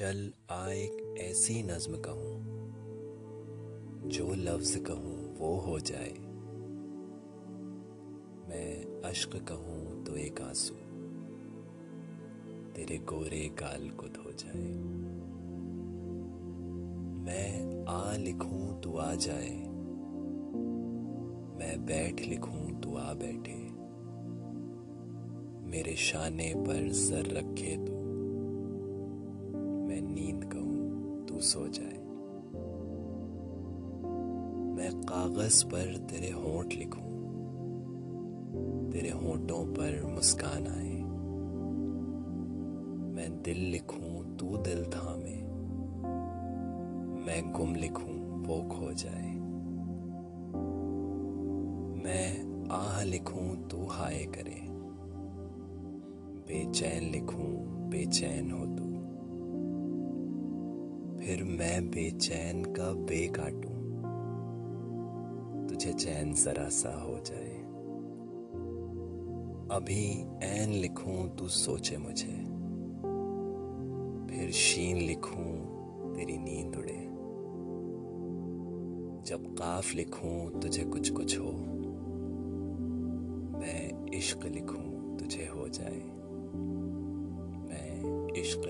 चल, आ एक ऐसी नज्म कहूँ, जो लफ्ज कहूँ वो हो जाए। मैं अश्क कहूँ तो एक आँसू, तेरे गोरे गाल को धो जाए। मैं आ लिखूं तू आ जाए, मैं बैठ लिखूं तू आ बैठे। मेरे शाने पर सर रखे तू कहूँ तू सो जाए। मैं कागज़ पर तेरे होंठ लिखूं। तेरे होंठों पर मुस्कान आए। मैं दिल लिखूं तू दिल थामे। मैं गुम लिखूं वो खो जाए। मैं आह लिखूं तू हाय करे। बेचैन लिखूं बेचैन हो तू। फिर मैं बेचैन का बे काटू। तुझे चैन जरा सा हो जाए। अभी ऐन लिखूं, तू सोचे मुझे। फिर शीन लिखूं, तेरी नींद उड़े। जब काफ लिखूं, तुझे कुछ कुछ हो। मैं इश्क लिखूं, तुझे हो जाए। मैं इश्क